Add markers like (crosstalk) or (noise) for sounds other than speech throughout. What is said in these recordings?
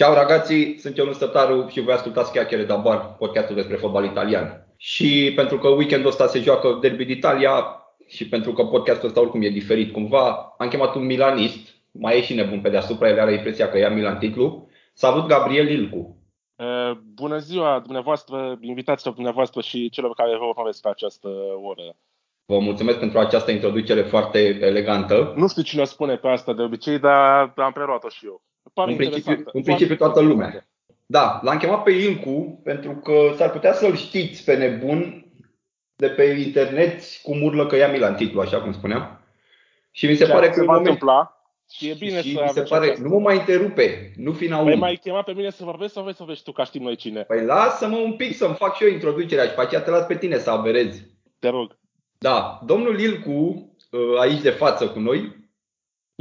Ciao ragazzi, sunt Ionut Stătaru și voi ascultați Chiachere da Bar, podcastul despre fotbal italian. Și pentru că weekendul ăsta se joacă Derby d'Italia și pentru că podcastul ăsta oricum e diferit cumva, am chemat un milanist, mai e și nebun pe deasupra, el are impresia că ia Milan titlu. Salut Gabriel Ilcu! Uh, bună ziua dumneavoastră, invitaților dumneavoastră și celor care vă urmăresc pe această oră. Vă mulțumesc pentru această introducere foarte elegantă. Nu știu cine spune pe asta de obicei, dar am preluat-o și eu. Pare în principiu, în principiu toată lumea. Da, l-am chemat pe Ilcu pentru că s-ar putea să-l știți pe nebun de pe internet cum urlă că ia Milan titlu, așa cum spuneam. Și mi se Ce pare că se în va moment... întâmpla și e bine și să mi se aveți pare, această- nu mă mai întrerupe, nu fi Păi naum. mai chemat pe mine să vorbesc sau vrei să vezi tu ca știm noi cine? Păi lasă-mă un pic să-mi fac și eu introducerea și pe aceea te las pe tine să averezi. Te rog. Da, domnul Ilcu, ă, aici de față cu noi,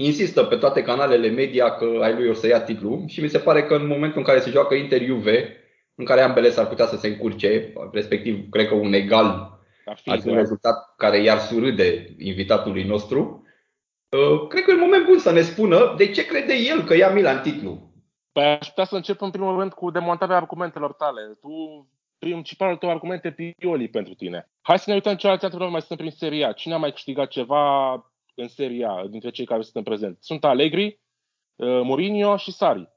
insistă pe toate canalele media că ai lui o să ia titlul și mi se pare că în momentul în care se joacă Inter Juve, în care ambele s-ar putea să se încurce, respectiv cred că un egal Ar fi ar fi un ideal. rezultat care i-ar surâde invitatului nostru, ă, cred că e un moment bun să ne spună de ce crede el că ia Milan titlul. Păi aș putea să încep în primul rând cu demontarea argumentelor tale. Tu, principalul tău argument e Pioli pentru tine. Hai să ne uităm ce alți antrenori mai sunt prin Serie A. Cine a mai câștigat ceva în Serie A dintre cei care sunt în prezent? Sunt Allegri, uh, Mourinho și Sari.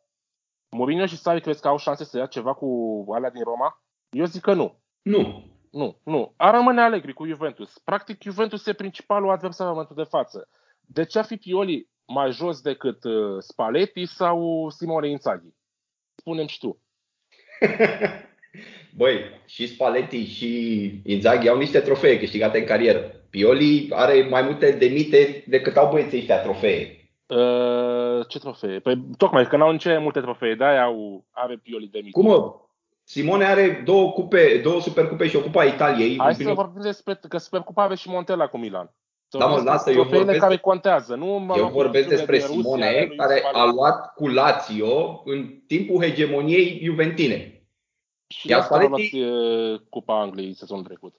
Mourinho și Sari crezi că au șanse să ia ceva cu alea din Roma? Eu zic că nu. Nu. Nu, nu. Ar rămâne Allegri cu Juventus. Practic, Juventus e principalul adversar în momentul de față. De ce ar fi Pioli mai jos decât uh, Spalletti sau Simone Inzaghi? Spune-mi și tu. (laughs) Băi, și Spalletti și Inzaghi au niște trofee câștigate în carieră. Pioli are mai multe demite decât au băieții ăștia trofee. Uh, ce trofee? Păi, tocmai, că n-au nici multe trofee, de-aia au, are Pioli de mic. Cum mă? Simone are două cupe, două supercupe și o cupa Italiei. Hai În să primul- vorbim despre că Supercupa are și Montella cu Milan. Să Da, mă, vorbim lasă, despre eu trofeele vorbesc- care contează. Nu mă Eu luăm vorbesc cu despre titlurile de Rusia, ale Simone, lui care a Spalletti. luat cu Lazio în timpul hegemoniei juventine. Și Iar Leicester a luat Spalletti- uh, Cupa Angliei sezonul trecut.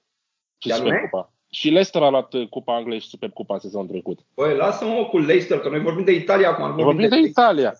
Și Ce anume? Supercupa. Și Leicester a luat uh, Cupa Angliei și Supercupa sezonul trecut. Băi, lasă-mă cu Leicester, că noi vorbim de Italia acum. nu Vorbim de Leicester. Italia.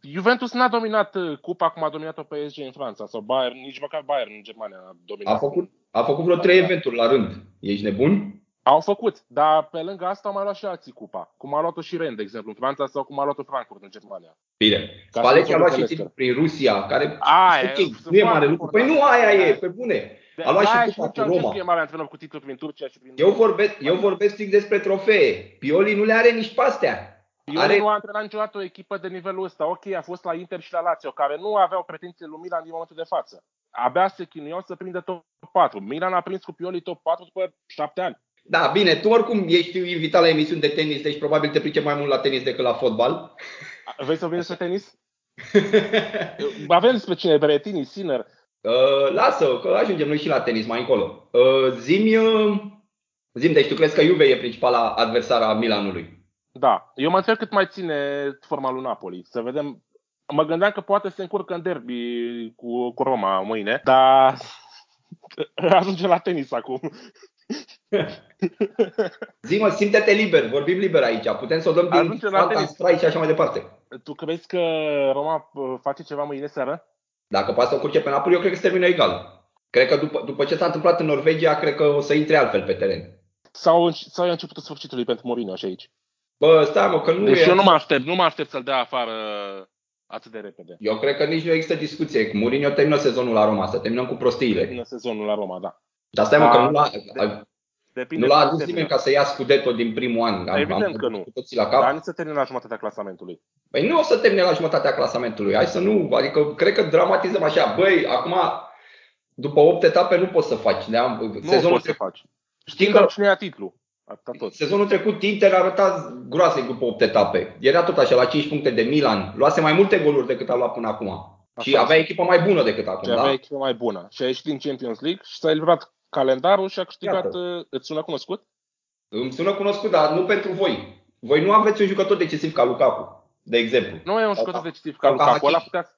Juventus n-a dominat uh, Cupa cum a dominat-o PSG în Franța sau Bayern, nici măcar Bayern în Germania a dominat. A făcut, a făcut vreo trei eventuri la rând. Ești nebun? Au făcut, dar pe lângă asta au mai luat și alții Cupa. Cum a luat-o și Rennes, de exemplu, în Franța sau cum a luat-o Frankfurt în Germania. Bine. Ca Spalletti să a luat și Leicester. titlul prin Rusia, care Aia, ok, sunt nu e foarte mare lucru. Păi important. nu aia e, Aia. pe bune. De- A luat și de-aia Cupa nici am cu zis Roma. că e mare antrenor cu titlu prin Turcia și prin... Eu vorbesc, eu vorbesc strict despre trofee. Pioli nu le are nici pe astea. Pioli Are- nu a antrenat niciodată o echipă de nivelul ăsta. Ok, a fost la Inter și la Lazio, care nu aveau pretenții lui Milan din momentul de față. Abia se chinuiau să prindă top 4. Milan a prins cu Pioli top 4 după 7 ani. Da, bine, tu oricum ești invitat la emisiuni de tenis, deci probabil te pricepi mai mult la tenis decât la fotbal. Vrei să vorbim despre tenis? Avem despre cine, Berettini, Sinner. Uh, lasă, că ajungem noi și la tenis mai încolo. Uh, zimi, uh, zim, deci tu crezi că Juve e principala adversară a Milanului? Da, eu mă întreb cât mai ține forma lui Napoli. Să vedem. Mă gândeam că poate se încurcă în derby cu, cu Roma mâine, dar (laughs) ajunge la tenis acum. (laughs) Zi-mă, simte-te liber, vorbim liber aici. Putem să o dăm din Ajunge la Santa tenis. Strai și așa mai departe. Tu crezi că Roma uh, face ceva mâine seară? Dacă poate să o curce pe Napoli, eu cred că se termină egal. Cred că după, după ce s-a întâmplat în Norvegia, cred că o să intre altfel pe teren. Sau, sau e începutul sfârșitului pentru Mourinho și aici? Bă, stai mă, că nu Deci e... eu nu mă aștept, nu mă aștept să-l dea afară atât de repede. Eu cred că nici nu există discuție. Mourinho termină sezonul la Roma, să terminăm cu prostiile. Termină sezonul la Roma, da. Dar stai mă, Da, că nu l-a, Depinde nu l-a cum adus termină. nimeni ca să ia scudeto din primul an. Am- Evident am că nu. cu toții la cap. Dar nu se termină la jumătatea clasamentului. Păi nu o să termine la jumătatea clasamentului. Hai să nu, adică cred că dramatizăm așa. Băi, acum, după 8 etape nu poți să faci. Ne-am, Nu sezonul, poți să trecut, faci. știi Știi că că cine ia titlul. Atâta tot. sezonul trecut Inter arăta groasnic după 8 etape. Era tot așa la 5 puncte de Milan. Luase mai multe goluri decât a luat până acum. Așa și avea echipă mai bună decât acum. Și avea Da? echipă mai bună. Și a ieșit din Champions League și s-a eliberat calendarul și a câștigat. Iată. uh, Îți sună cunoscut? Îmi sună cunoscut, dar nu pentru voi. Voi nu aveți un jucător decisiv ca Lukaku, de exemplu. Nu e un Sau jucător ca- decisiv ca sau ca Lukaku. Ăla Hakimi. putea,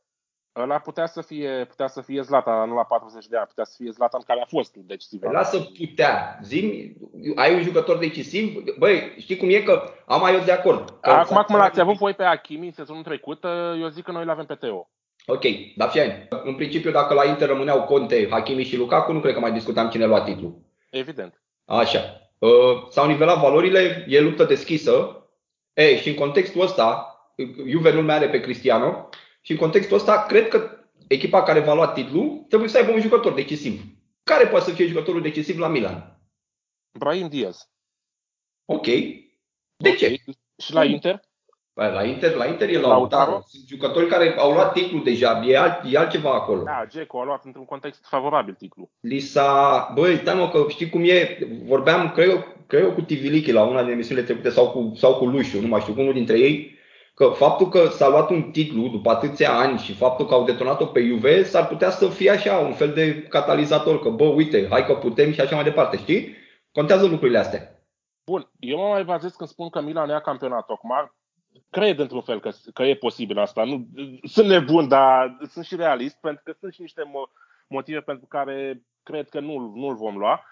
ăla putea să fie, putea să fie Zlatan, nu la 40 de ani, putea să fie Zlatan care a fost decisiv. Păi lasă putea. Zim, ai un jucător decisiv? Băi, știi cum e că am mai eu de acord. Că Acum, s-a- cum l-ați avut voi pe Hakimi în sezonul trecut, uh, eu zic că noi l-avem pe Teo. Ok, dar fie, în principiu dacă la Inter rămâneau Conte, Hakimi și Lukaku, nu cred că mai discutam cine lua titlul. Evident. Așa. Uh, s-au nivelat valorile, e luptă deschisă. Ei, și în contextul ăsta, Juve nu mai are pe Cristiano și în contextul ăsta, cred că echipa care va lua titlul trebuie să aibă un jucător decisiv. Care poate să fie jucătorul decisiv la Milan? Brahim Diaz. Ok. De ce? Și la Inter? La Inter, la Inter e Lautaro. Sunt jucători care au luat titlul deja, e, alt, e altceva acolo. Da, Geco a luat într-un context favorabil titlul. Li s-a... Băi, stai mă, că știi cum e, vorbeam, cred eu, cred eu cu Tivilichi la una din emisiunile trecute sau cu, sau cu Lușu, nu mai știu, cu unul dintre ei, că faptul că s-a luat un titlu după atâția ani și faptul că au detonat-o pe Juve s-ar putea să fie așa, un fel de catalizator, că bă, uite, hai că putem și așa mai departe, știi? Contează lucrurile astea. Bun, eu mă mai bazez când spun că Milan ia campionat acum. Cred într-un fel că, că e posibil asta. Nu, sunt nebun, dar sunt și realist, pentru că sunt și niște motive pentru care cred că nu, nu-l vom lua.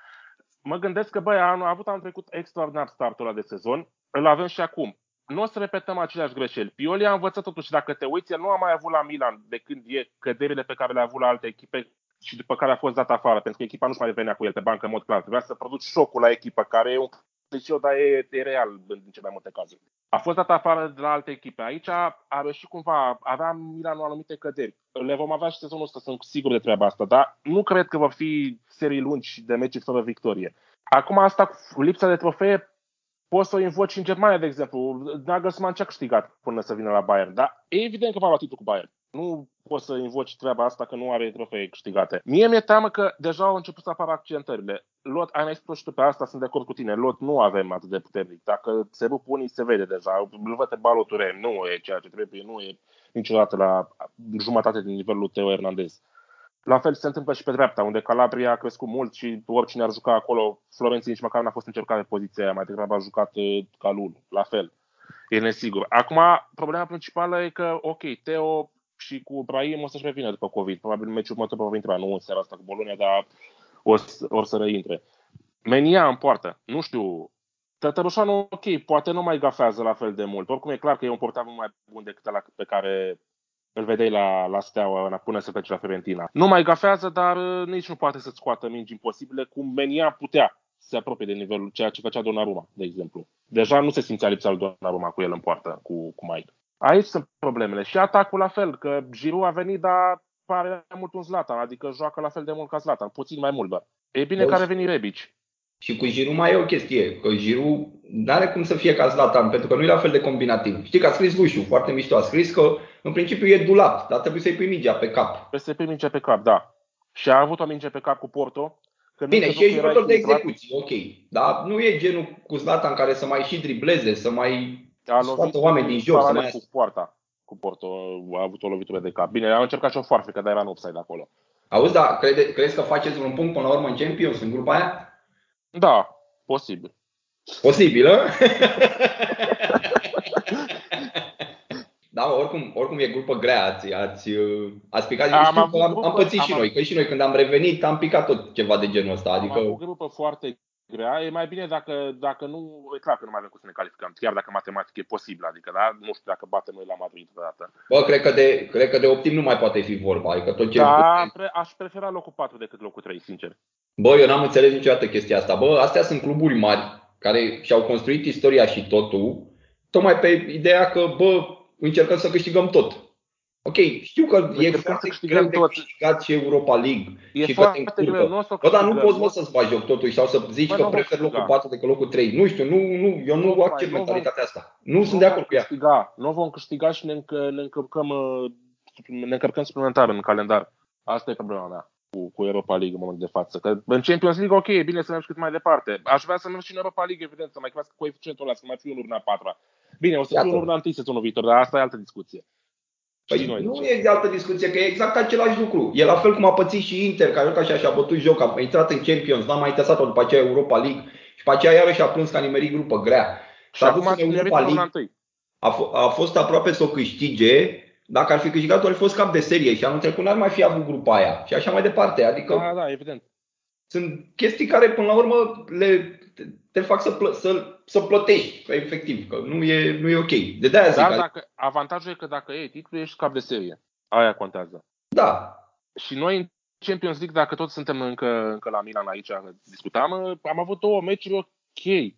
Mă gândesc că, băi, am avut anul trecut extraordinar startul ăla de sezon, îl avem și acum. Nu o să repetăm aceleași greșeli. Pioli a învățat totuși, dacă te uiți, el nu a mai avut la Milan de când e căderile pe care le-a avut la alte echipe și după care a fost dat afară, pentru că echipa nu-și mai venea cu el pe bancă în mod clar. Trebuia să produci șocul la echipă, care e un clișeu, dar e, e real în cele mai multe cazuri. A fost dat afară de la alte echipe. Aici a reușit cumva, avea Milanul anumite căderi. Le vom avea și sezonul ăsta, sunt sigur de treaba asta, dar nu cred că vor fi serii lungi de meciuri fără victorie. Acum asta cu lipsa de trofee poți să o invoci în Germania, de exemplu. Nagelsmann ce-a câștigat până să vină la Bayern, dar e evident că va lua titlul cu Bayern. Nu poți să invoci treaba asta că nu are trofee câștigate. Mie mi-e teamă că deja au început să apară accentările. Lot, ai mai spus și tu pe asta, sunt de acord cu tine. Lot nu avem atât de puternic. Dacă se rup unii, se vede deja. Îl văd pe baloture, nu e ceea ce trebuie, nu e niciodată la jumătate din nivelul Teo Hernandez. La fel se întâmplă și pe dreapta, unde Calabria a crescut mult și oricine ar juca acolo, Florenții nici măcar n-a fost încercat pe poziția aia, mai degrabă a jucat Calul, la fel. E nesigur. Acum, problema principală e că, ok, Teo și cu Brahim o să-și revină după COVID. Probabil meciul următor va intra, nu în seara asta cu Bolonia, dar o, o să reintre. Menia în poartă. Nu știu, Tătărușanu, ok, poate nu mai gafează la fel de mult. Oricum e clar că e un portar mult mai bun decât la pe care îl vedeai la, la Steaua până să plece la Fiorentina. Nu mai gafează, dar uh, nici nu poate să scoată mingi imposibile, cum Menia putea să se apropie de nivelul ceea ce făcea Donnarumma, de exemplu. Deja nu se simțea lipsa lui Donnarumma cu el în poartă, cu, cu Mike. Aici sunt problemele. Și atacul la fel, că Giroud a venit, dar pare mai mult un Zlatan, adică joacă la fel de mult ca Zlatan, puțin mai mult doar. E bine că a venit Rebic. Și cu Giroud mai e o chestie, că Giroud nu are cum să fie ca Zlatan, pentru că nu e la fel de combinativ. Știi că a scris Lușu, foarte mișto, a scris că în principiu e dulat, dar trebuie să-i pui mingea pe cap. Trebuie să-i pui mingea pe cap, da. Și a avut o minge pe cap cu Porto. Că Bine, și e jucător de execuție, ok. Dar nu e genul cu Zlatan care să mai și dribleze, să mai a lovit oameni din joc. Să mai... cu poarta, cu Porto, a avut o lovitură de cap. Bine, am încercat și o foarfecă, dar era în offside acolo. Auzi, da, crede, crezi că faceți un punct până la urmă în Champions, în grupa aia? Da, posibil. Posibilă? (laughs) Da, oricum, oricum e grupă grea, ați, ați, ați picat. Am, am, am, am pățit am, și noi, că și noi când am revenit am picat tot ceva de genul ăsta. Adică... Am o grupă foarte grea. E mai bine dacă, dacă nu, e clar că nu mai avem cum să ne calificăm, chiar dacă matematic e posibil, adică da? nu știu dacă batem noi la Madrid vreodată. Bă, cred că, de, cred că de optim nu mai poate fi vorba, adică tot ce... Da, pre, aș prefera locul 4 decât locul 3, sincer. Bă, eu n-am înțeles niciodată chestia asta. Bă, astea sunt cluburi mari care și-au construit istoria și totul, tocmai pe ideea că, bă, încercăm să câștigăm tot. Ok, știu că e foarte greu de câștigat și Europa League. E și foarte că te greu, nu o să Bă, dar nu poți mă să-ți bagi joc totuși sau să zici bă, că prefer locul 4 decât locul 3. Nu știu, nu, nu, eu nu, nu accept mentalitatea asta. Nu, nu sunt de acord cu ea. Nu vom câștiga și ne, încă, ne încărcăm uh, ne încărcăm suplimentar în calendar. Asta e problema mea cu, cu Europa League în momentul de față. Că în Champions League, ok, e bine să mergi cât mai departe. Aș vrea să mergi și în Europa League, evident, să mai crească coeficientul ăla, să mai fie în urna 4 Bine, o să fiu în urna 1 sezonul viitor, dar asta e altă discuție. Păi noi, nu e de altă discuție, că e exact același lucru. E la fel cum a pățit și Inter, care ca așa și-a bătut joc, a intrat în Champions, n-a mai testat-o după aceea Europa League și după aceea iarăși a plâns că a nimerit grupă grea. Și acum în Europa League. A, f- a fost aproape să o câștige, dacă ar fi câștigat ar fi fost cap de serie și anul trecut n-ar mai fi avut grupa aia și așa mai departe. Adică da, da, evident. Sunt chestii care până la urmă le, te fac să, plă, să, să plătești, efectiv, că nu e, nu e ok. De de-aia zic. Dar dacă, avantajul e că dacă e titlul, ești cap de serie. Aia contează. Da. Și noi în Champions League, dacă tot suntem încă, încă la Milan aici, discutam, am avut două meciuri ok.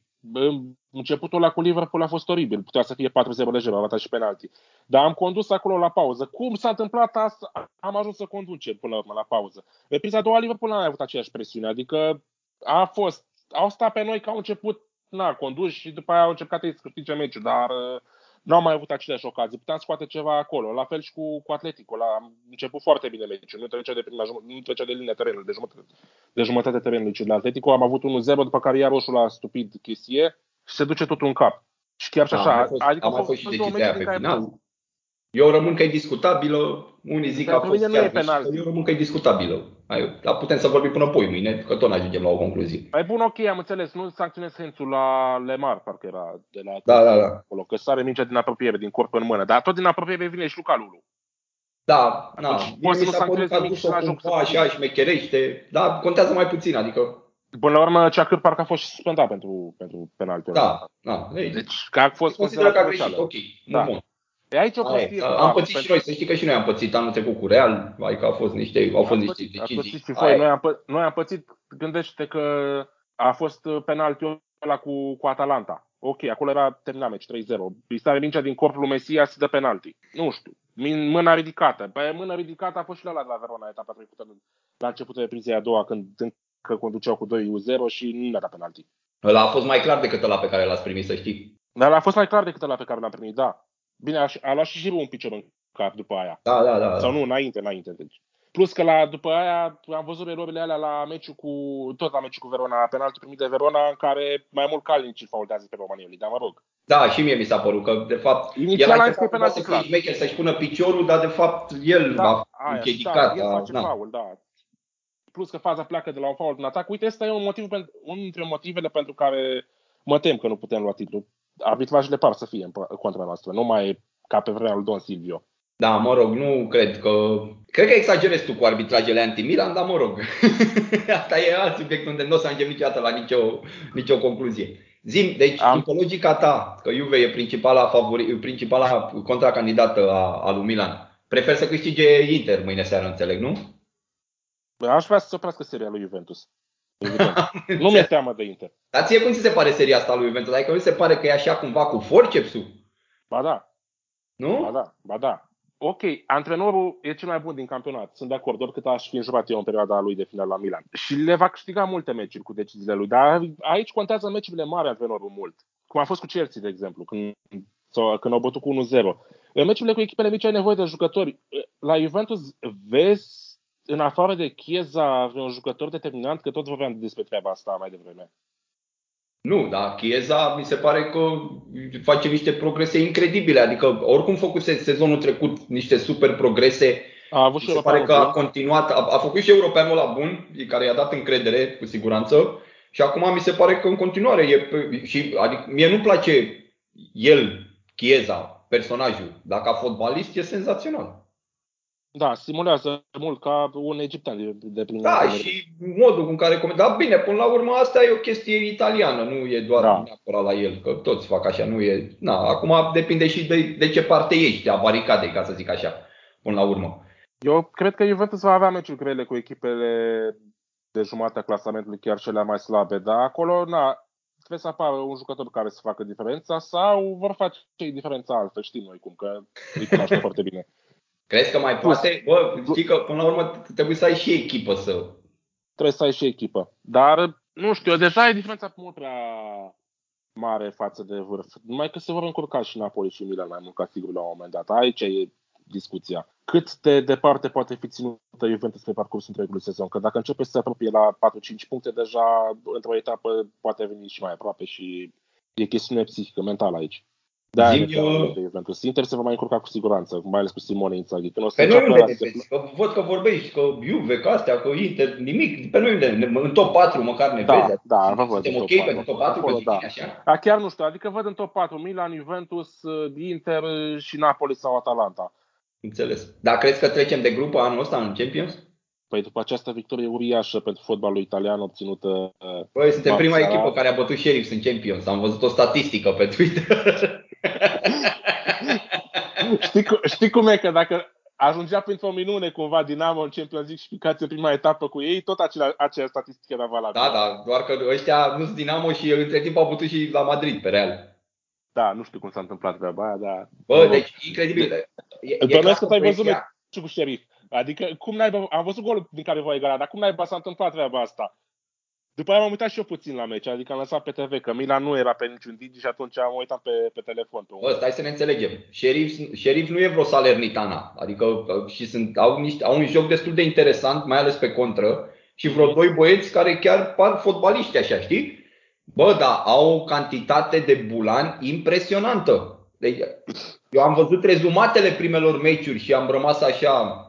Începutul la cu Liverpool a fost oribil. Putea să fie 4-0 lejer, a și penalti. Dar am condus acolo la pauză. Cum s-a întâmplat asta? Am ajuns să conducem până la urmă la pauză. Repriza a doua Liverpool n-a avut aceeași presiune. Adică a fost, au stat pe noi că au început, na, condus și după aia au încercat să câștige meciul, dar uh, nu am mai avut aceleași ocazii. Puteam scoate ceva acolo. La fel și cu, cu Atletico. La, am început foarte bine meciul. Nu trecea de, prima, nu trecea de linia terenului, de jumătate, de jumătate terenului. La Atletico am avut 1-0, după care ia roșul la stupid chestie și se duce totul în cap. Și chiar și Da, așa. a fost, adică am au fost și fost două decizia meciuri pe din care- final. Eu rămân că e discutabilă, unii zic că a Pentru fost mine nu chiar e penalti. mișto, eu rămân că e discutabilă. Hai, Dar putem să vorbim până poi mâine, că tot nu ajungem la o concluzie. Mai bun, ok, am înțeles. Nu sancționez Hențul la Lemar, parcă era de la Da, da, da. acolo, că sare mingea din apropiere, din corp în mână. Dar tot din apropiere vine și Luca Lulu. Da, na, Atunci mie poți mi să nu s-a părut sancționezi că a nimic dus-o și la joc cumva să- așa șmecherește, dar contează mai puțin, adică, Până la urmă, Ceacâr parcă a fost și suspendat pentru, pentru penaltiul ăla. da, da. Deci, Deci, că a fost consideră că a considerat greșit, greșeală. ok, Da. bun. E aici o Aia e. prostie. Am totală, pățit și pentru- noi, să știi că și noi am pățit anul trecut cu Real, adică au fost niște, au fost Ați niște pățit, ați decizii. pățit și Aia voi. e. Noi am, pă- noi am pățit, gândește că a fost penaltiul ăla cu, cu Atalanta. Ok, acolo era terminat meci 3-0. Îi sare mingea din corpul lui Mesias de penalti. Nu știu. Min- Mâna ridicată. Pe mâna ridicată a fost și la ăla de la Verona etapa trecută la începutul reprizei a doua când încă conduceau cu 2-0 și nu era penalti. Ăla a fost mai clar decât ăla pe care l-ați primit, să știi. Dar a fost mai clar decât ăla pe care l-am primit, da. Bine, a, a luat și Giroud un picior în cap după aia. Da, da, da. Sau nu, înainte, înainte. Deci. Plus că la, după aia am văzut erorile alea la meciul cu, tot la meciul cu Verona, la penaltul primit de Verona, în care mai mult Kalinic îl faultează pe Romaniului, dar mă rog. Da, și mie mi s-a părut că, de fapt, Inițial el a a zis încercat că e cumva penalti să clar. fie șmecher, să-și pună piciorul, dar de fapt el Da, a aia, împiedicat. da, el a- face da. faul, da. Plus că faza pleacă de la un faul în atac. Uite, ăsta e un motiv, pentru- unul dintre motivele pentru care mă tem că nu putem lua titlul. Arbitrajele par să fie în p- contra noastră, nu mai e ca pe vremea lui Don Silvio. Da, mă rog, nu cred că... Cred că exagerezi tu cu arbitrajele anti-Milan, dar mă rog. (laughs) Asta e alt subiect unde nu o să ajungem niciodată la nicio, nicio concluzie. Zim, deci, Am- după logica ta, că Juve e principala, favori, principala contracandidată a, a lui Milan, prefer să câștige Inter mâine seară, înțeleg, nu? Aș vrea să se oprească seria lui Juventus. Evident. (laughs) nu mi-e teamă de Inter. Dar ție cum ți se pare seria asta lui Juventus? Adică nu se pare că e așa cumva cu forcepsul? Ba da, Nu? ba da, ba da. Ok, antrenorul e cel mai bun din campionat. Sunt de acord, oricât aș fi înjurat eu în perioada lui de final la Milan. Și le va câștiga multe meciuri cu deciziile lui. Dar aici contează meciurile mari antrenorul mult. Cum a fost cu Chelsea, de exemplu, când, sau, când au bătut cu 1-0. În meciurile cu echipele mici ai nevoie de jucători. La Juventus vezi, în afară de Chiesa, vreun jucător determinant, că tot vorbeam despre treaba asta mai devreme. Nu, dar Chiesa mi se pare că face niște progrese incredibile. Adică oricum făcuse sezonul trecut niște super progrese. A avut Mi și se pare că a europeanul bun. continuat, a, a făcut și europeanul la bun, care i-a dat încredere, cu siguranță. Și acum mi se pare că în continuare e pe, și adică mie nu-mi place el, Chiesa, personajul. Dacă ca fotbalist e senzațional. Da, simulează mult ca un egiptean de, de prin Da, și modul în care comenta. Dar bine, până la urmă asta e o chestie italiană, nu e doar Da. neapărat la el, că toți fac așa, nu e. Na, acum depinde și de, de ce parte ești a baricadei, ca să zic așa, până la urmă. Eu cred că Juventus va avea meciuri grele cu echipele de jumătatea clasamentului, chiar cele mai slabe, dar acolo, na, trebuie să apară un jucător care să facă diferența sau vor face ei diferența altfel, știm noi cum, că îi cunoaște foarte bine. Crezi că mai poate? Bă, știi că până la urmă trebuie să ai și echipă să... Trebuie să ai și echipă. Dar, nu știu, deja e diferența mult prea mare față de vârf. Numai că se vor încurca și Napoli și Milan mai mult ca sigur la un moment dat. Aici e discuția. Cât de departe poate fi ținută Juventus pe parcursul întregului sezon? Că dacă începe să se apropie la 4-5 puncte, deja într-o etapă poate veni și mai aproape și e chestiune psihică, mentală aici. Da, Zim, de eu- Juventus. Inter se va mai încurca cu siguranță, mai ales cu Simone Inzaghi. Când o să Pe noi înceapă unde ăla te să se- vezi? Că văd că vorbești, că Juve, că astea, că Inter, nimic. Pe noi unde? Ne- În top 4 măcar ne Da, vezi? da, vă văd Suntem în ok top patru. pentru top 4 Acolo, pentru da. tine, așa? A, chiar nu știu, adică văd în top 4 Milan, Juventus, Inter și Napoli sau Atalanta. Înțeles. Dar crezi că trecem de grupă anul ăsta în Champions? Păi după această victorie uriașă pentru fotbalul italian obținută uh, Băi, suntem Ba, prima seara. echipă care a bătut Sheriffs în Champions. Am văzut o statistică pe Twitter. (laughs) știi, cu, știi cum e că dacă ajungea printr-o minune cumva Dinamo în Champions League și picați în prima etapă cu ei, tot acela, aceeași statistică era valabilă. Da, da, doar că ăștia nu sunt Dinamo și între timp au putut și la Madrid, pe Real. Da, nu știu cum s-a întâmplat treaba aia, dar... Bă, deci incredibil. E, e clar Bănuiesc că tu ai văzut poezia- meciul cu Sheriff. Adică, cum n-ai, am văzut golul din care voi egala, dar cum n-ai s-a întâmplat treaba asta? După aia m-am uitat și eu puțin la meci, adică am lăsat pe TV, că Milan nu era pe niciun digi și atunci am uitat pe, pe telefon. Pe un... Bă, stai să ne înțelegem. Sheriff, Sheriff nu e vreo Salernitana. Adică uh, și sunt, au, niște, au un joc destul de interesant, mai ales pe contră. Și vreo doi băieți care chiar par fotbaliști așa, știi? Bă, da, au o cantitate de bulani impresionantă. Deci, eu am văzut rezumatele primelor meciuri și am rămas așa...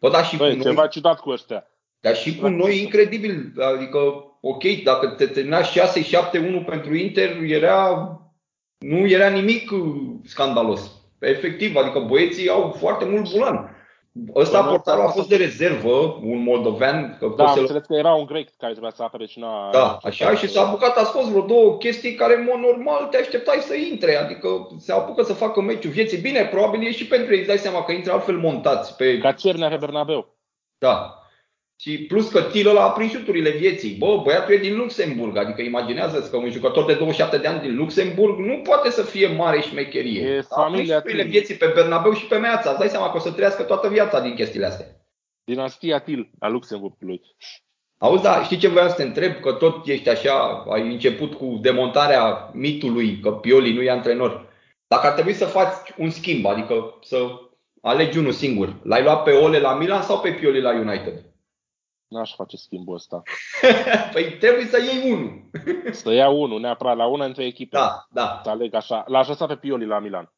Bă, da, și cu Băi, noi, ceva ciudat cu ăștia. dar și cu noi incredibil. Adică, ok, dacă te termina 6-7-1 pentru Inter, era, nu era nimic uh, scandalos. Efectiv, adică băieții au foarte mult bulan. Ăsta Bă, portarul a asta- fost de rezervă, un moldovean. Că Da, poți am să-l- înțeles că era un grec care trebuia să apere și n-a... da, așa și s-a apucat, a spus vreo două chestii care în mod normal te așteptai să intre, adică se apucă să facă meciul vieții. Bine, probabil e și pentru ei, îți dai seama că intră altfel montați pe Ca Cernea pe Bernabeu. Da. Și plus că tirul ăla a prins șuturile vieții. Bă, băiatul e din Luxemburg, adică imaginează-ți că un jucător de 27 de ani din Luxemburg nu poate să fie mare șmecherie. E a prins familia șuturile Til. vieții pe Bernabeu și pe Meața. Îți dai seama că o să trăiască toată viața din chestiile astea. Dinastia Til a Luxemburgului. Auzi, da, știi ce voiam să te întreb? Că tot ești așa, ai început cu demontarea mitului că Pioli nu e antrenor. Dacă ar trebui să faci un schimb, adică să alegi unul singur, l-ai luat pe Ole la Milan sau pe Pioli la United? N-aș face schimbul ăsta. (laughs) păi trebuie să iei unul. Să ia unul, neapărat, la una între echipe. Da, da. Să aleg așa. L-aș lăsa pe Pioli la Milan.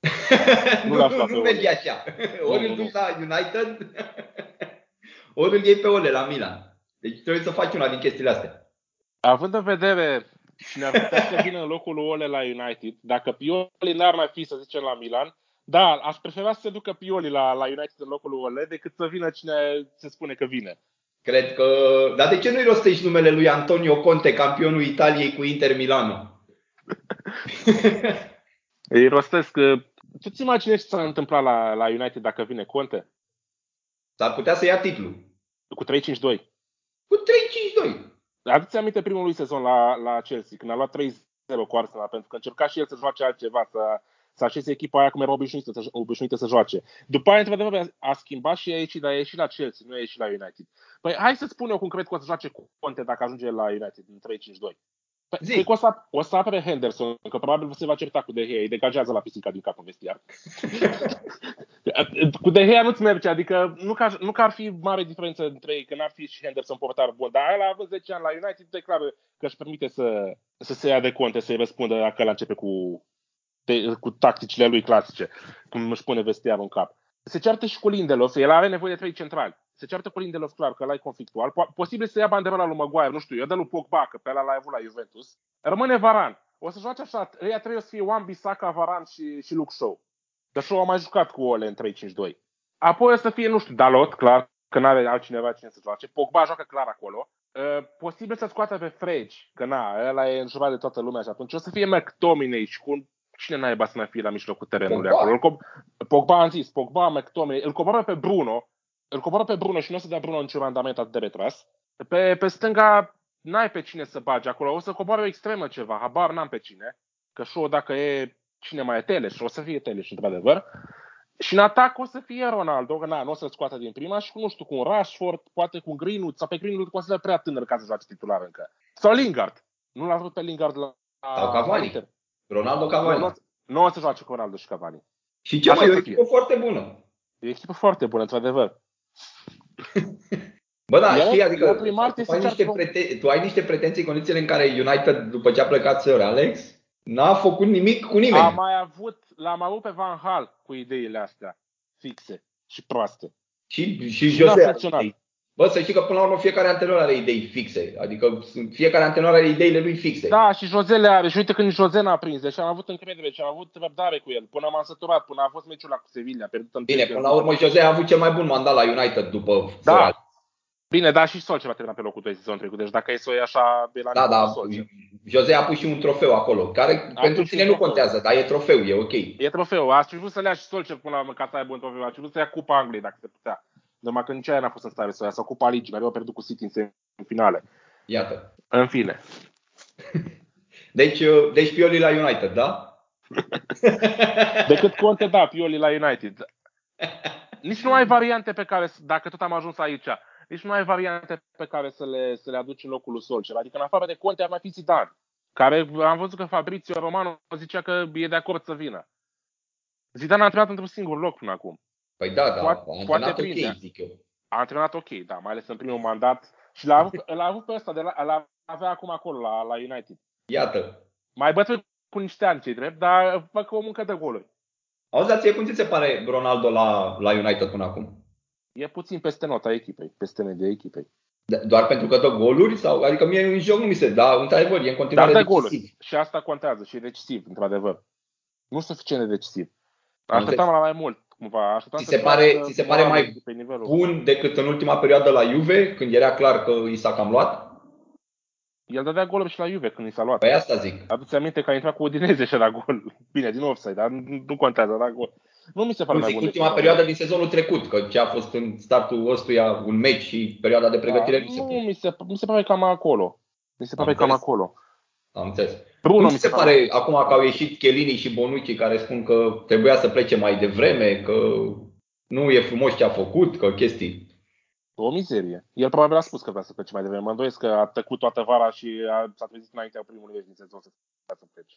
(laughs) nu, l-aș nu, lua pe nu Ole. merge așa. Ori nu, îl nu. duci la United, (laughs) ori îl iei pe Ole la Milan. Deci trebuie să faci una din chestiile astea. Având în vedere cine ar putea să vină în locul lui Ole la United, dacă Pioli n-ar mai fi, să zicem, la Milan, da, aș prefera să se ducă Pioli la, la United în locul lui Ole decât să vină cine se spune că vine. Cred că... Dar de ce nu-i rostești numele lui Antonio Conte, campionul Italiei cu Inter Milano? (laughs) Îi rostesc că... Tu ți imaginezi ce s-ar întâmpla la, la United dacă vine Conte? S-ar putea să ia titlul. Cu 3-5-2. Cu 3-5-2. Aduți aminte primul lui sezon la, la Chelsea, când a luat 3-0 cu Arsenal, pentru că încerca și el să joace altceva, să, să așeze echipa aia cum era obișnuită să, obișnuită să joace. După aia, într-adevăr, a schimbat și a ieșit, dar a ieșit la Chelsea, nu a ieșit la United. Păi hai să spun eu cum cred că o să joace cu Conte dacă ajunge la United în 3-5-2. Păi, Zi. cred că o să, o să apere Henderson, că probabil se va certa cu De Gea, îi degajează la pisica din cap în vestiar. (laughs) cu De Gea nu-ți merge, adică nu că, nu că ar fi mare diferență între ei, că n-ar fi și Henderson portar bun, dar ăla având 10 ani la United, e clar că își permite să, să se ia de conte, să-i răspundă dacă ăla începe cu, de, cu tacticile lui clasice, cum își pune vestiarul în cap. Se ceartă și cu Lindelof, el are nevoie de trei centrali. Se ceartă cu Lindelof, clar, că ăla e conflictual. Po- posibil să ia banderola lui Maguire, nu știu, eu de lui Pogba, că pe ăla l-a avut la Juventus. Rămâne Varan. O să joace așa, ăia trebuie să fie Wan Bissaka, Varan și, și Luke Shaw. Că Shaw a mai jucat cu Ole în 3-5-2. Apoi o să fie, nu știu, Dalot, clar, că n-are altcineva cine să joace. Pogba joacă clar acolo. Uh, posibil să scoată pe Fregi, că na, ăla e înjurat de toată lumea și atunci o să fie McTominay și cu cine naiba să mai fie la mijlocul terenului Pogba. acolo. Îl co- Pogba am zis, Pogba, McTominay, îl coboară pe Bruno, îl coboară pe Bruno și nu o să dea Bruno niciun randament atât de retras. Pe, pe stânga n-ai pe cine să bagi acolo, o să coboare o extremă ceva, habar n-am pe cine. Că și dacă e cine mai e Teleș, o să fie Teleș într-adevăr. Și în atac o să fie Ronaldo, că na, nu o să-l scoată din prima și cu, nu știu, cu un Rashford, poate cu un Greenwood, sau pe Greenwood consider prea tânăr ca să joace titular încă. Sau Lingard. Nu l-a vrut pe Lingard la, Sau Cavani. la Inter. Ronaldo Nu, Cavani. nu, nu o să joace cu Ronaldo și Cavani. Și ce Așa mai e o să fie. echipă foarte bună. E o echipă foarte bună, într-adevăr. Bă, da, Iar- știi, adică iar prin martie tu, ai se niște ceartă- prete- tu ai niște pretenții în condițiile în care United, după ce a plecat Sir Alex, n-a făcut nimic cu nimeni. Am mai avut, l-am avut pe Van Hal cu ideile astea fixe și proaste. Și, și Și n-a Jose. Funcționat. Bă, să știi că până la urmă fiecare antrenor are idei fixe. Adică sunt- fiecare antrenor are ideile lui fixe. Da, și Jose le are. Și uite când Jose n-a prins, deci am avut încredere și am avut răbdare cu el. Până m-am săturat, până a fost meciul la cu Sevilla, pierdut în Bine, Champions până la urmă League. Jose a avut cel mai bun mandat la United după Sir Da. Alex. Bine, dar și Solskjaer a terminat pe locul 2 sezonul trecut, deci dacă e să o iei așa, e la Da, nivelul da, Solskjaer. Jose a pus și un trofeu acolo, care A pentru pus și tine un nu trofeu. contează, dar e trofeu, e ok. E trofeu. Aș fi vrut să le ia și Solskjaer până la urmă ca să aibă un trofeu. Aș fi vrut să ia Cupa Angliei, dacă se putea. Numai că nici aia n-a fost în stare să o ia, sau Cupa Ligii, mereu a pierdut cu City în semifinale. Iată. În fine. (laughs) Deci, uh, deci Pioli la United, da? (laughs) Decât Conte, da, Pioli la United. Nici nu ai variante pe care, să- dacă tot am ajuns aici, nici nu ai variante pe care să le, să le aduci în locul lui Solskjaer. Adică în afară de Conte ar mai fi Zidane, care am văzut că Fabrizio Romano zicea că e de acord să vină. Zidane a antrenat într-un singur loc până acum. Păi da, da, Poate- a antrenat poate ok, prinde. zic eu. A antrenat ok, da, mai ales în primul mandat. Și l-a avut, l-a avut pe ăsta, de la, l-a avea acum acolo, la, la United. Iată. Mai bătrân cu niște ani, ce drept, dar fac o muncă de goluri. Auzi, dar ție cum ți se pare Ronaldo la, la United până acum? E puțin peste nota echipei, peste media echipei. D- Doar pentru că dă goluri? sau Adică mie în joc nu mi se... Dar, într-adevăr, e în continuare Dar de decisiv. goluri. Și asta contează și e decisiv, într-adevăr. Nu suficient de decisiv. Am Așteptam la mai mult, cumva. Așteptam Ți să se pare- crească ți se pare moralul mai pe nivelul. Bun decât în ultima perioadă la Juve, când era clar că i s-a cam luat? El dădea goluri și la Juve când i s-a luat. Păi asta zic. Aduți aminte că a intrat cu Udineze și la gol. (laughs) Bine, din offside, dar nu, nu contează, la gol. Nu mi se pare Nu mai zic bun. ultima decât perioadă din sezonul trecut, că ce a fost în startul ăstuia un meci și perioada de pregătire Da, nu se nu, pune. mi se, mi se pare cam acolo. Mi se Am pare cam înțeles. acolo. Am înțeles. Bruno Cum mi ți se pare acum că au ieșit Chelini și Bonucci care spun că trebuia să plece mai devreme, că nu e frumos ce a făcut, că chestii. O mizerie. El probabil a spus că vrea să plece mai devreme. Mă îndoiesc că a tăcut toată vara și a, s-a trezit înaintea primului meci din sezon să, să plece.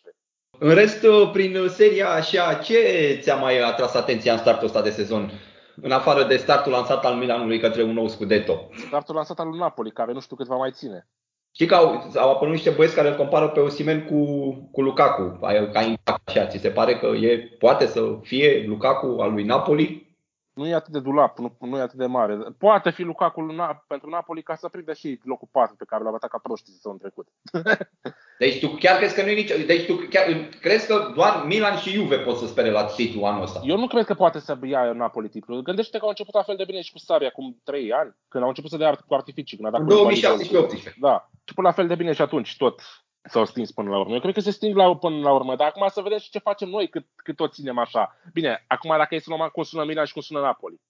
În rest, prin seria așa, ce ți-a mai atras atenția în startul ăsta de sezon? În afară de startul lansat al Milanului către un nou Scudetto. Startul lansat al lui Napoli, care nu știu cât va mai ține. Știi că au, au apărut niște băieți care îl compară pe Osimen cu, cu Lukaku, ca ca impact așa. Ți se pare că e, poate să fie Lukaku al lui Napoli? Nu e atât de dulap, nu, nu e atât de mare. Poate fi Lukaku lui Na- pentru Napoli ca să prindă și locul 4 pe care l-a bătat ca proștii sezonul trecut. (laughs) Deci tu chiar crezi că nu e nicio... Deci tu chiar, crezi că doar Milan și Juve pot să spere la titlu anul ăsta? Eu nu cred că poate să ia Napoli titlul. Gândește că au început la fel de bine și cu Sarri acum 3 ani, când au început să dea cu artificii. Când a dat În cu 2017 Da, a început la fel de bine și atunci tot s-au stins până la urmă. Eu cred că se sting la, până la urmă, dar acum să vedem și ce facem noi cât, cât tot ținem așa. Bine, acum dacă e să luăm cum sună Milan și cum sună Napoli.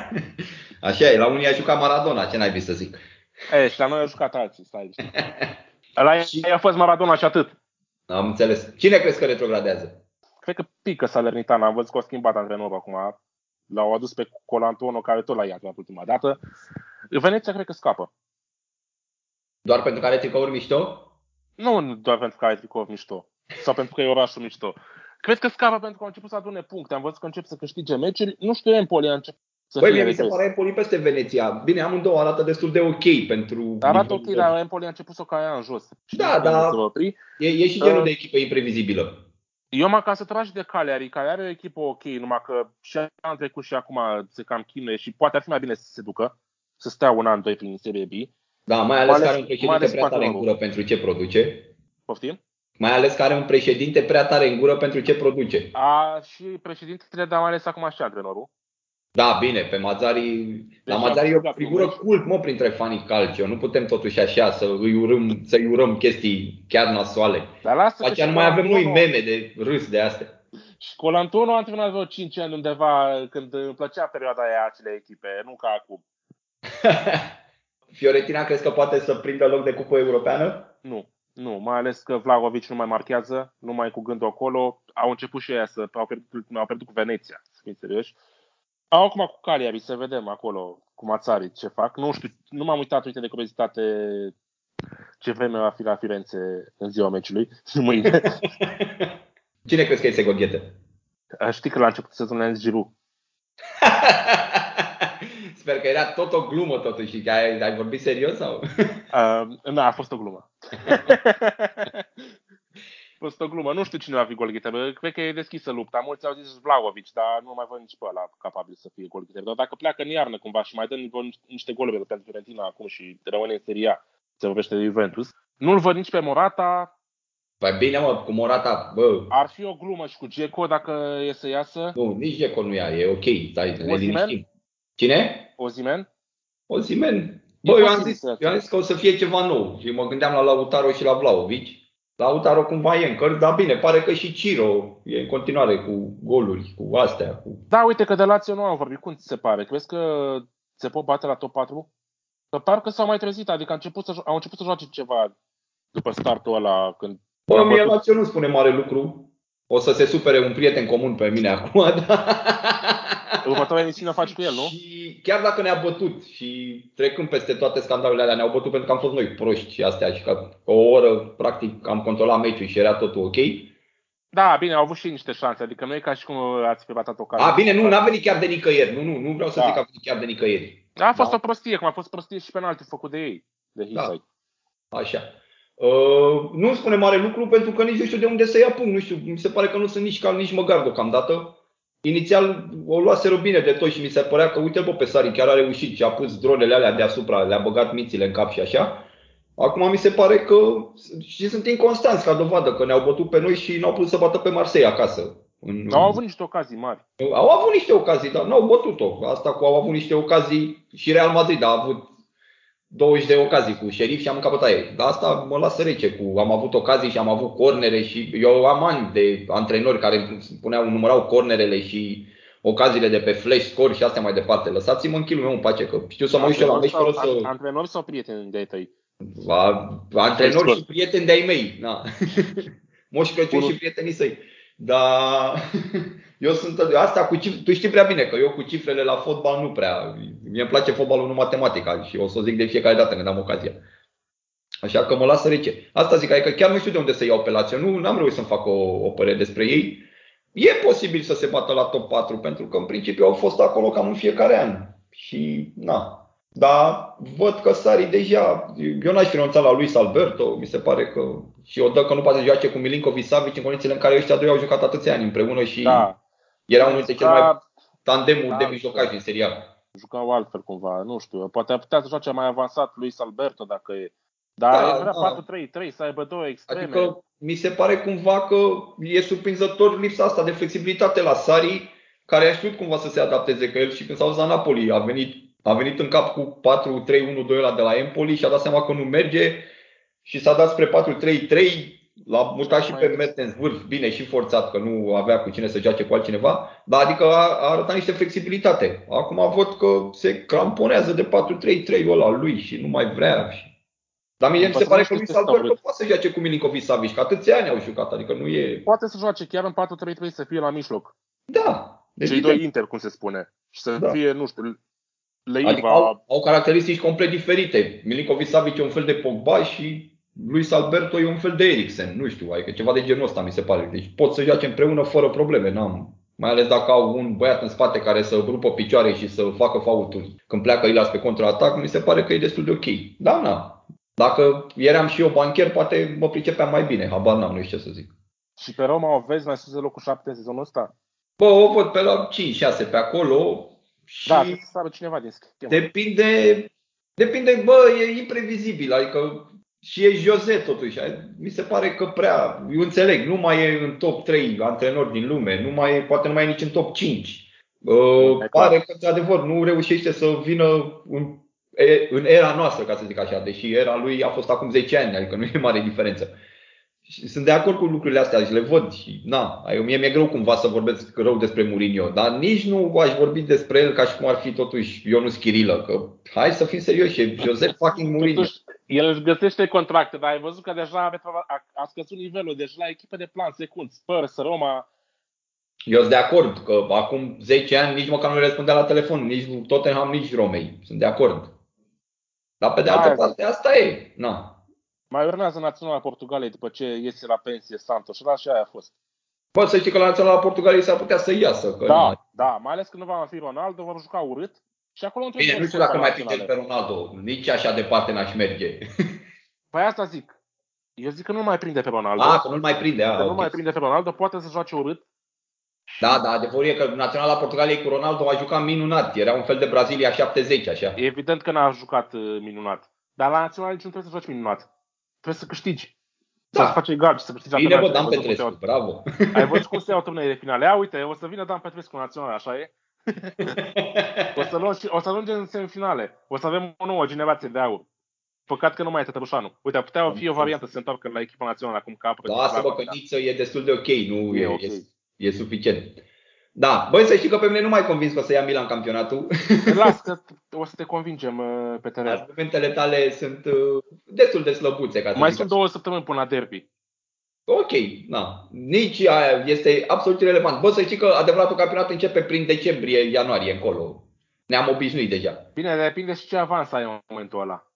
(laughs) Așa e, la unii a jucat Maradona, ce n-ai vist să zic. E, și la noi au jucat alții, stai. (laughs) La ei a fost Maradona și atât. Am înțeles. Cine crezi că retrogradează? Cred că pică Salernitana. Am văzut că au schimbat antrenorul acum. L-au adus pe Colantuono, care tot l-a iat la ultima dată. Veneția cred că scapă. Doar pentru că are tricouri mișto? Nu doar pentru că are tricou mișto. Sau pentru că e orașul mișto. Cred că scapă pentru că au început să adune puncte. Am văzut că încep să câștige meciuri. Nu știu, Empoli a început să Băi, fie mie mi se repres. pare Empoli peste Veneția. Bine, amândouă arată destul de ok pentru... Arată ok, nivelul dar Empoli a început să o caia în jos. Și Da, nu știu da. unde să vă opri. E, e și genul Uh, de echipă imprevizibilă. Eu m-am cam și de Cagliari, care are o echipă ok, numai că și anul trecut și acum se cam chinuie și poate ar fi mai bine să se ducă, să stea un an, doi prin Serie B. Da, mai ales Mai că ales- are un mai președinte ales prea tare în patronul. gură pentru ce produce. Poftim? Mai ales că are un președinte prea tare în gură pentru ce produce. A, și președintele, dar mai ales acum și antrenorul. Da, bine, pe Mazari... La Deci Mazari e a o câștigat figură un meci. cult, mă, printre fanii calcio. Nu putem totuși așa să îi urăm, să-i urăm chestii chiar nasoale. Dar lasă După că aceea și nu mai avem noi Colantuono- meme de râs de astea. Și Colantuono a antrenat vreo 5 ani undeva când îmi plăcea perioada aia acele echipe, nu ca acum. (laughs) Fiorentina crezi că poate să prindă loc de cupă europeană? Nu, nu, mai ales că Vlahovic nu mai marchează, nu mai e cu gândul acolo. Au început și ei să au pierdut, au pierdut cu Veneția, să fim serioși. Au acum cu Cagliari, să vedem acolo cu Mațari ce fac. Nu știu, nu m-am uitat, uite, de curiozitate ce vreme va fi la Firenze în ziua meciului, (laughs) mâine. (laughs) Cine crezi că este Gorghete? Știi că la început sezonul a zis Giroud. (laughs) Sper că era tot o glumă totuși. Că Ai, ai vorbit serios sau? Uh, nu, a fost o glumă. A fost o glumă. Nu știu cine va fi golgheter. Cred că e deschisă lupta. Mulți au zis Vlaovic, dar nu mai văd nici pe ăla capabil să fie golgheter. Dar dacă pleacă în iarnă cumva și mai dă niște goluri pentru Fiorentina acum și rămâne în seria, se vorbește de Juventus. Nu-l văd nici pe Morata. Păi bine, mă, cu Morata, bă, Ar fi o glumă și cu Geco dacă e să iasă. nu, nici Geco nu ia, e ok, stai, ne Osimhen? liniștim. Cine? Ozimen. O zi, men. Bă, eu am, zis, eu am zis că o să fie ceva nou și mă gândeam la Lautaro și la Vlaovic. Lautaro cumva e încă, dar bine, pare că și Ciro e în continuare cu goluri, cu astea. Cu... Da, uite că de Lazio nu am vorbit. Cum ți se pare? Crezi că se pot bate la top 4? Că parcă s-au mai trezit, adică au început să, au început să joace ceva după startul ăla. Când Bă, mie Lazio nu spune mare lucru. O să se supere un prieten comun pe mine (laughs) acum, dar... Următoarea emisiune faci cu el, nu? Și chiar dacă ne-a bătut și trecând peste toate scandalurile alea, ne-au bătut pentru că am fost noi proști și astea și că o oră, practic, am controlat meciul și era totul ok. Da, bine, au avut și niște șanse, adică nu e ca și cum ați fi batat o A, bine, nu, n-a venit chiar de nicăieri, nu, nu, nu vreau să da. zic că a venit chiar de nicăieri. Da, a fost da. o prostie, cum a fost prostie și penalti făcut de ei, de Da. Așa. Uh, nu spune mare lucru pentru că nici nu știu de unde să ia punct, nu știu, mi se pare că nu sunt nici cal, nici măgar deocamdată. Inițial o luaseră bine de tot și mi se părea că uite-l pe Sari, chiar a reușit și a pus dronele alea deasupra, le-a băgat mințile în cap și așa. Acum mi se pare că și sunt inconstanți ca dovadă că ne-au bătut pe noi și n-au putut să bată pe Marseille acasă. În... Au avut niște ocazii mari. Au avut niște ocazii, dar n-au bătut-o. Asta cu au avut niște ocazii și Real Madrid a avut 20 de ocazii cu șerif și am mâncat bătaie. Dar asta mă lasă rece. Cu, am avut ocazii și am avut cornere și eu am ani de antrenori care îmi puneau, numărau cornerele și ocaziile de pe flash score și astea mai departe. Lăsați-mă în chilul meu în pace, că știu să mă uit la meci fără să... Antrenori sau prieteni de tăi? Antrenori și prieteni de-ai mei. Na. (laughs) Moș Crăciun și prietenii săi. Dar eu sunt asta cu cifre, tu știi prea bine că eu cu cifrele la fotbal nu prea. Mie îmi place fotbalul, nu matematica și o să o zic de fiecare dată când am ocazia. Așa că mă lasă rece. Asta zic, adică chiar nu știu de unde să iau pe Lazio. Nu am reușit să-mi fac o, o părere despre ei. E posibil să se bată la top 4 pentru că în principiu au fost acolo cam în fiecare an. Și na, dar văd că Sari deja, eu n-aș fi renunțat la Luis Alberto, mi se pare că și o dă că nu poate să joace cu Milinkovic Savic în condițiile în care ăștia doi au jucat atâția ani împreună și da. Era unul dintre cele mai tandemuri da, de mijlocași din seria. Jucau altfel cumva, nu știu, poate ar putea să joace mai avansat Luis Alberto dacă e. Dar da, era 4-3-3, să aibă două extreme. Adică mi se pare cumva că e surprinzător lipsa asta de flexibilitate la Sari, care a știut cumva să se adapteze, că el și când s-a dus la Napoli a venit a venit în cap cu 4-3-1-2 ăla de la Empoli și a dat seama că nu merge și s-a dat spre 4-3-3, l-a mutat și pe Mertens vârf, bine și forțat că nu avea cu cine să joace cu altcineva, dar adică a, a arătat niște flexibilitate. Acum văd că se cramponează de 4-3-3 ăla lui și nu mai vrea. Și... Dar mie mi se pare că lui Alberto poate să joace cu Milinkovic Savic, că atâția ani au jucat, adică nu e... Poate să joace chiar în 4-3-3 să fie la mijloc. Da. Deci Cei doi inter, cum se spune. Și să da. fie, nu știu, Leiva... Adică au, au caracteristici complet diferite. Milinkovic Savic e un fel de Pogba și Luis Alberto e un fel de Eriksen. Nu știu, adică ceva de genul ăsta mi se pare. Deci pot să joace împreună fără probleme. N-am, mai ales dacă au un băiat în spate care să rupă picioare și să facă fauturi. Când pleacă Ilas pe contraatac, mi se pare că e destul de ok. Da, na. Dacă eram și eu bancher, poate mă pricepeam mai bine. Habar n-am, nu știu ce să zic. Și pe Roma o vezi mai sus de locul 7 în sezonul ăsta? Bă, o văd pe la 5-6 pe acolo. Și da, să sară cineva din schemă. Depinde, depinde, bă, e imprevizibil, adică și e Jose totuși. Mi se pare că prea, eu înțeleg, nu mai e în top 3 antrenori din lume, nu mai e, poate nu mai e nici în top 5. Uh, pare că, de adevăr, nu reușește să vină în, în era noastră, ca să zic așa, deși era lui a fost acum 10 ani, adică nu e mare diferență. Și sunt de acord cu lucrurile astea și le văd și na, mie mi-e greu cumva să vorbesc rău despre Mourinho, dar nici nu aș vorbi despre el ca și cum ar fi totuși Ionus Chirilă, că hai să fim serioși, e Josep fucking Mourinho. Totuși, el își găsește contracte, dar ai văzut că deja a, a scăzut nivelul, deci la echipe de plan secund, Spurs, Roma. Eu sunt de acord că acum 10 ani nici măcar nu răspundea la telefon, nici Tottenham, nici Romei. Sunt de acord. Dar pe de altă parte, asta e. Na, mai urmează Naționala Portugaliei după ce iese la pensie Santos. Și aia a fost. Poți să știi că la Naționala Portugaliei s-ar putea să iasă. Că da, nu... da, mai ales când nu va fi Ronaldo, vor juca urât. Și acolo Bine, nu știu dacă mai prinde pe Ronaldo. Nici așa departe n-aș merge. (laughs) Păi asta zic. Eu zic că nu mai prinde pe Ronaldo. Ah, că nu mai prinde. Ah, că okay. nu mai prinde pe Ronaldo, poate să joace urât. Da, da, adevărul e că Naționala Portugaliei cu Ronaldo a jucat minunat. Era un fel de Brazilia 70, așa. Evident că n-a jucat uh, minunat. Dar la Naționala nici nu trebuie să joci minunat trebuie să câștigi. Da. Să faci egal și să câștigi Bine, bă, Dan Petrescu, bravo. Ai văzut cum se iau turneile finale? A, uite, o să vină Dan Petrescu național, așa e? (laughs) o, să luăm și, o să ajungem în semifinale. O să avem o nouă generație de aur. Păcat că nu mai e Tătărușanu. Uite, ar putea fi o variantă să se întoarcă la echipa națională acum ca apără. Lasă-mă că Niță e destul de ok, nu E e, ok. e, e suficient. Da, băi, să știi că pe mine nu mai convins că o să ia Milan campionatul. Las că o să te convingem uh, pe teren. Argumentele tale sunt uh, destul de slăbuțe, ca să Mai zic sunt așa. două săptămâni până la derby. Ok, na. Nici aia este absolut irrelevant. Bă, să știi că adevăratul campionat începe prin decembrie, ianuarie încolo. Ne-am obișnuit deja. Bine, depinde și ce avans ai în momentul ăla.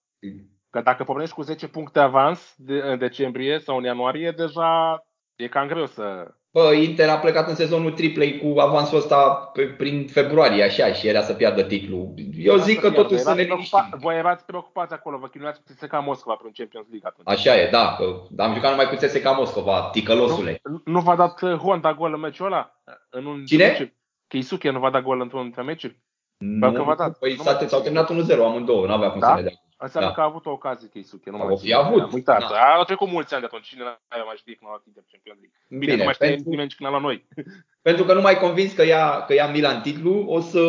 Că dacă pornești cu 10 puncte avans de, în decembrie sau în ianuarie, deja e cam greu să... Bă, Inter a plecat în sezonul triplei cu avansul ăsta pe, prin februarie, așa, și era să piardă titlul. Eu zic că totuși să ne liniștim. Voi erați preocupați acolo, vă chinuiați cu CSKA Moscova pentru Champions League atunci. Așa e, da, că am jucat numai cu CSKA Moscova, ticălosule. Nu, nu v-a dat uh, Honda gol în meciul ăla? În un Cine? Meci? Keisuke nu v-a dat gol într-un dintre meciuri? Parcă v-a dat. Păi Nu s-a, mai s-au terminat 1-0 amândouă, nu avea cum Da? să ne dea. Înseamnă Da. că a avut o ocazie Keisuke. Nu Sau mai o fi țin. avut, Am uitat. da. A trecut mulți ani de atunci. Cine nu mai știe că nu a luat Champions League. Bine, Bine, nu mai știe pentru- nimeni când la noi. (laughs) Pentru că nu mai convins că ia, că ia Milan titlu, o să,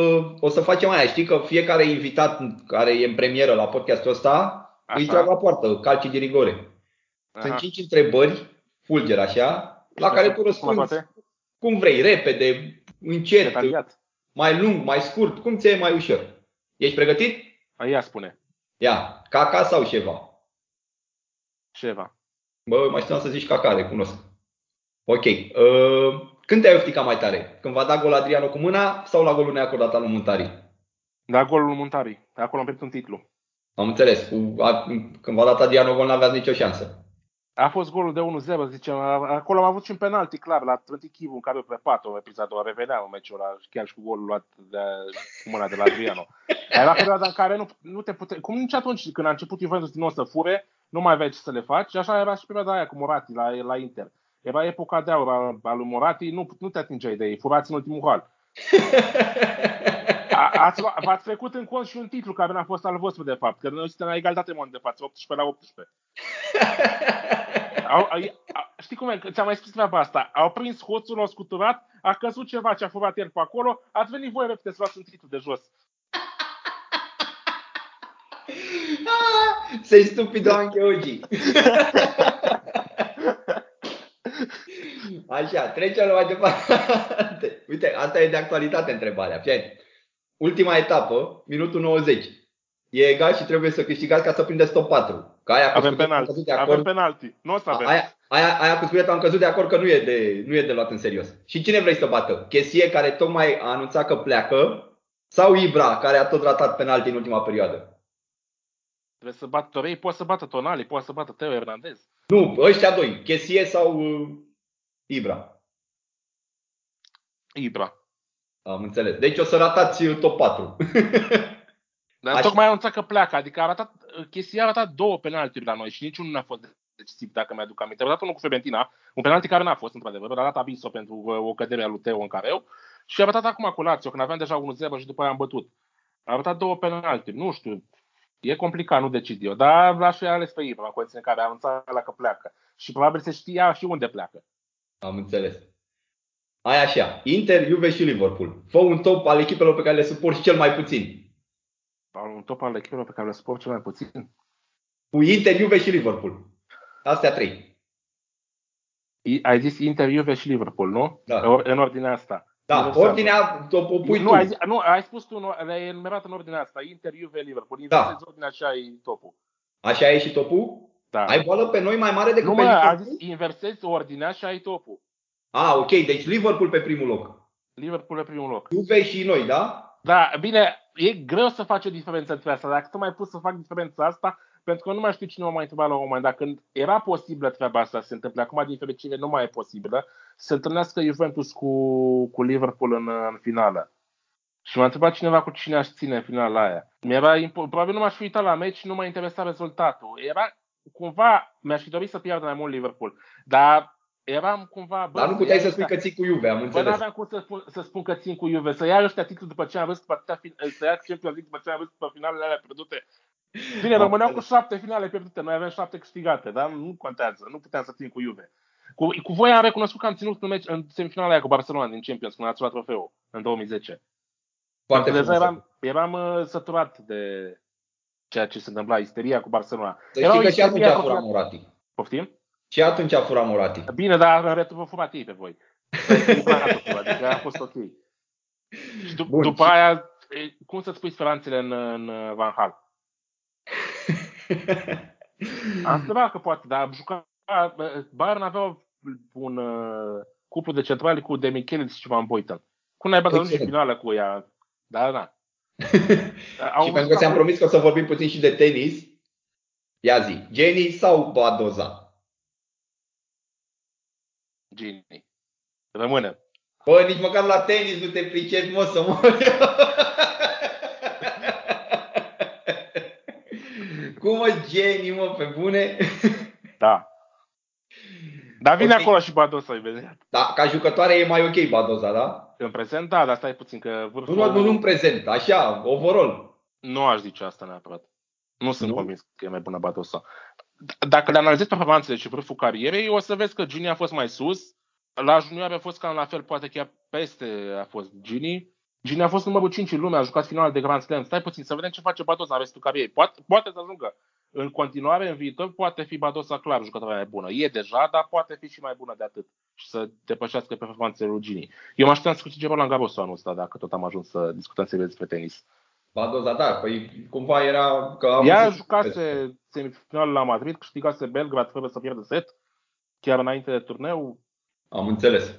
o să facem aia. Știi că fiecare invitat care e în premieră la podcastul ăsta îi Așa. trag la poartă, calci de rigore. Sunt Aha. cinci întrebări, fulger așa, la care tu Cum răspunzi toate? cum vrei, repede, încet, Detaliat. mai lung, mai scurt, cum ți-e mai ușor. Ești pregătit? Ia spune. Ia, caca sau ceva? Ceva. Bă, mai știam să zici caca, recunosc. Ok. Uh, când te-ai ofticat mai tare? Când va da gol Adriano cu mâna sau la golul neacordat al lui Muntari? Da, golul Muntari. Acolo am primit un titlu. Am înțeles. Cu, a, când v-a dat Adriano gol, n-aveați nicio șansă. A fost golul de 1-0, zicem. Acolo am avut și un penalti, clar, la Trânti Chivu, în care o prepat o episodul, revenea în meciul ăla, chiar și cu golul luat de, cu mâna de la Adriano. Era perioada în care nu, nu te pute... Cum nici atunci, când a început Juventus din nou să fure, nu mai aveai ce să le faci. Și așa era și perioada aia cu Morati la, la Inter. Era epoca de aur a, a lui Morati, nu, nu te atingeai de ei, furați în ultimul hal. (laughs) A, ați, v-ați trecut în cont și un titlu care n-a fost al vostru, de fapt, că noi suntem la egalitate în momentul de față, 18 la 18. Au, au, a, știi cum e? Că Ți-am mai spus treaba asta. Au prins hoțul, l-au scuturat, a căzut ceva ce a furat el pe acolo, ați venit voi repede să luați un titlu de jos. Sei stupido anche oggi. Așa, trecem la mai departe. Uite, asta e de actualitate întrebarea. Fii Ultima etapă, minutul 90. E egal și trebuie să câștigați ca să prindeți top 4. Că aia cu Avem Scudetto am penalti. căzut de Avem acord. penalti. Nu o să avem. Aia, aia, aia cu Scudetto am căzut de acord că nu e de, nu e de luat în serios. Și cine vrei să bată? Chesie care tocmai a anunțat că pleacă sau Ibra care a tot ratat penalti în ultima perioadă? Trebuie să bată Torei, poate să bată Tonali, poate să bată Teo Hernandez. Nu, ăștia doi, Chesie sau uh, Ibra. Ibra. Am înțeles. Deci o să ratați uh, top 4. (laughs) Dar Așa. tocmai a anunțat că pleacă, adică a ratat, chestia a ratat două penaltiuri la noi și niciunul n-a fost decisiv, dacă mi-aduc aminte. A dat unul cu Fiorentina, un penalti care n-a fost, într-adevăr, a dat aviso pentru uh, o cădere a lui Teo în careu și a ratat acum cu Lazio, când aveam deja 1-0 și după aia am bătut. A ratat două penalti, nu știu, e complicat, nu decid eu, dar l-aș fi ales pe Ibra, în condiții în care a anunțat la că pleacă. Și probabil se știa și unde pleacă. Am înțeles. Ai așa, Inter, Juve și Liverpool. Fă un top al echipelor pe care le suporți cel mai puțin. Un top al echipelor pe care le sport cel mai puțin. Cu Inter, Juve și Liverpool. Astea trei. I- Ai zis Inter, Juve și Liverpool, nu? Da. Or- În ordinea asta. Da, Nu ordinea o, o pui nu, tu. ai, zi- nu, ai spus tu, nu, le-ai enumerat în ordinea asta. Inter, Juve, Liverpool. Da. Inversezi ordinea și ai topul. Așa e și topul? Da. Ai boală pe noi mai mare decât nu pe mă, a Liverpool? zis inversezi ordinea și ai topul. Ah, ok, deci Liverpool pe primul loc. Liverpool pe primul loc. Juve și noi, da? Da, bine, e greu să faci o diferență între asta. Dacă tu mai pus să fac diferența asta, pentru că nu mai știu cine mă mai întreba la un moment dat, când era posibilă treaba asta să se întâmple, acum din fericire nu mai e posibilă, să se întâlnească Juventus cu, cu Liverpool în, în finală. Și m-a întrebat cineva cu cine aș ține în finala aia. Mi-era impo- Probabil nu m-aș fi uitat la meci și nu m-a interesat rezultatul. Era cumva, mi-aș fi dorit să piardă mai mult Liverpool. Dar eram cumva... Bă, Dar nu puteai să ia spui ăștia- că ții cu Juve, am Bă, înțeles. n-aveam cum să spun, să spun că țin cu Juve, să ia ăștia titlul după ce am văzut, după atâtea fin- să ia Champions League după ce am văzut pe finalele alea pierdute. Bine, Am rămâneau cu înțeles. șapte finale pierdute, noi aveam șapte câștigate, dar nu contează, nu puteam să țin cu Juve. Cu, cu voi am recunoscut că am ținut în, meci, în semifinala aia cu Barcelona din Champions, când ați luat trofeul, în 2010. Foarte Deja frumos. eram, eram uh, săturat de ceea ce se întâmpla, isteria cu Barcelona. Să Era știi o că și atunci isterie a furat făcută- Morati. Poftim? Și atunci a furat Morati. Bine, dar în retur vă fumat ei pe voi. S-a echilibrat totul, adică a fost ok. Și dup- Bun. după aia, e, cum să-ți pui speranțele în, în uh, Van Hal? (laughs) Am întrebat că poate, dar juca, Bayern avea un uh, cuplu de centrali cu Demichelis și Van Boyten. Cum n-ai băgat în Excelent. finală cu ea? Da, da. (laughs) și pentru că ți-am promis că o să vorbim puțin și de tenis, ia zi, Jenny sau Badoza? Gini. Rămâne. Bă, nici măcar la tenis nu te pricepi, mă, să mor. (laughs) Cum mă, Jenny, mă, pe bune? Da. Dar vine Ok. acolo și Badosa, imediat. Da, ca jucătoare e mai ok Badoza, da? În prezent, da, dar stai puțin că vârful... Nu, nu, nu în prezent, așa, overall. Nu aș zice asta neapărat. Nu sunt Nu? convins că e mai bună Badosa. D- Dacă le analizezi performanțele și vârful carierei, o să vezi că Gini a fost mai sus. La junior a fost cam la fel, poate chiar peste a fost Gini. Gini a fost numărul 5 în lume, a jucat final de Grand Slam. Stai puțin să vedem ce face Badosa în restul carierei. Poate, poate să ajungă. În continuare, în viitor, poate fi Badosa clar jucătoarea mai bună. E deja, dar poate fi și mai bună de atât. Și să depășească performanțele lui Gini. Eu mă așteptam să câștige Roland Garros anul ăsta, dacă tot am ajuns să discutăm serios despre tenis. Badoza, da, păi cumva era că am Ea văzut- jucase semifinalul la Madrid, câștigase Belgrad fără să pierdă set, chiar înainte de turneu. Am înțeles.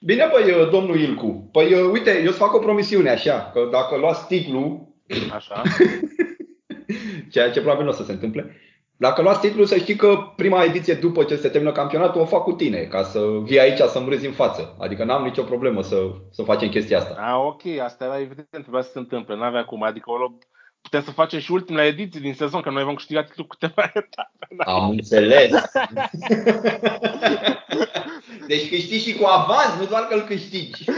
Bine, băi, domnul Ilcu. Păi, uite, eu îți fac o promisiune așa, că dacă luați titlu, Așa. (laughs) ceea ce probabil nu o să se întâmple, dacă luați titlul, să știi că prima ediție după ce se termină campionatul o fac cu tine, ca să vii aici să-mi râzi în față. Adică n-am nicio problemă să, să facem chestia asta. A, ok, asta era evident, trebuia să se întâmple, n-avea cum. Adică o, putem să facem și ultimele ediții din sezon, că noi vom câștiga titlul cu câteva (laughs) etape. Am înțeles. (laughs) Deci câștigi și cu avans, nu doar că îl câștigi. (laughs)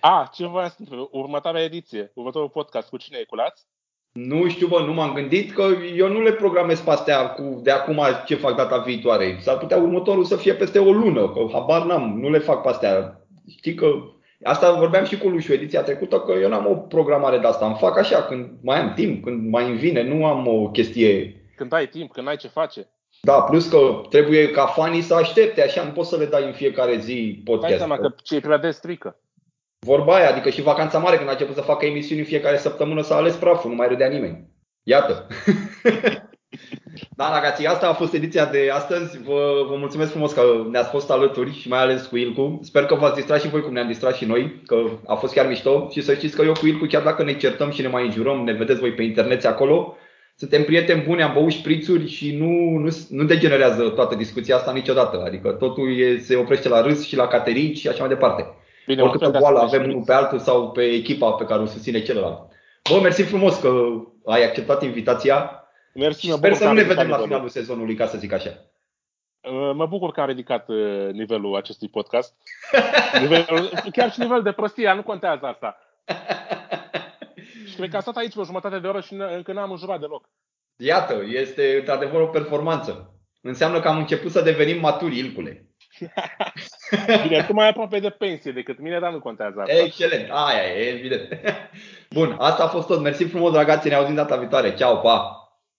A, ce voiam să întreb? Următoarea ediție, următorul podcast, cu cine e culați? Nu știu, bă, nu m-am gândit că eu nu le programez pe astea cu, de acum ce fac data viitoare. S-ar putea următorul să fie peste o lună, că habar n-am, nu le fac pe astea. Știi că asta vorbeam și cu Lușu ediția trecută, că eu n-am o programare de asta. Îmi fac așa, când mai am timp, când mai îmi vine, nu am o chestie. Când ai timp, când ai ce face. Da, plus că trebuie ca fanii să aștepte, așa nu poți să le dai în fiecare zi Dai podcast. seama că ce e prea de strică. Vorba aia, adică și vacanța mare, când a început să facă emisiuni în fiecare săptămână, s-a ales praful, nu mai râdea nimeni. Iată. (laughs) da, ragații, asta a fost ediția de astăzi. Vă, vă mulțumesc frumos că ne-ați fost alături și mai ales cu Ilcu. Sper că v-ați distrat și voi cum ne-am distrat și noi, că a fost chiar mișto. Și să știți că eu cu Ilcu, chiar dacă ne certăm și ne mai înjurăm, ne vedeți voi pe internet acolo, suntem prieteni buni, am băut șprițuri și nu, nu, nu degenerează toată discuția asta niciodată. Adică totul e, se oprește la râs și la caterinci și așa mai departe. Bine, Oricâtă un fel de boală asta avem unul pe altul sau pe echipa pe care o susține celălalt. Bă, mersi frumos că ai acceptat invitația Mersi, și mă sper bucur să că nu am ne ridicat vedem la nivelul. finalul sezonului, ca să zic așa. Uh, Mă bucur că am ridicat uh, nivelul acestui podcast. (laughs) Nivelul, chiar și nivelul de prostie, nu contează asta. Și cred că a stat aici o jumătate de oră și n- încă n-am înjurat deloc. Iată, este într-adevăr o performanță. Înseamnă că am început să devenim maturi, Ilcule. (laughs) Bine, tu mai aproape de pensie decât mine, dar nu contează asta. Excelent, aia e, evident. (laughs) Bun, asta a fost tot. Mersi frumos, dragații, ne auzim data viitoare. Ceau, pa!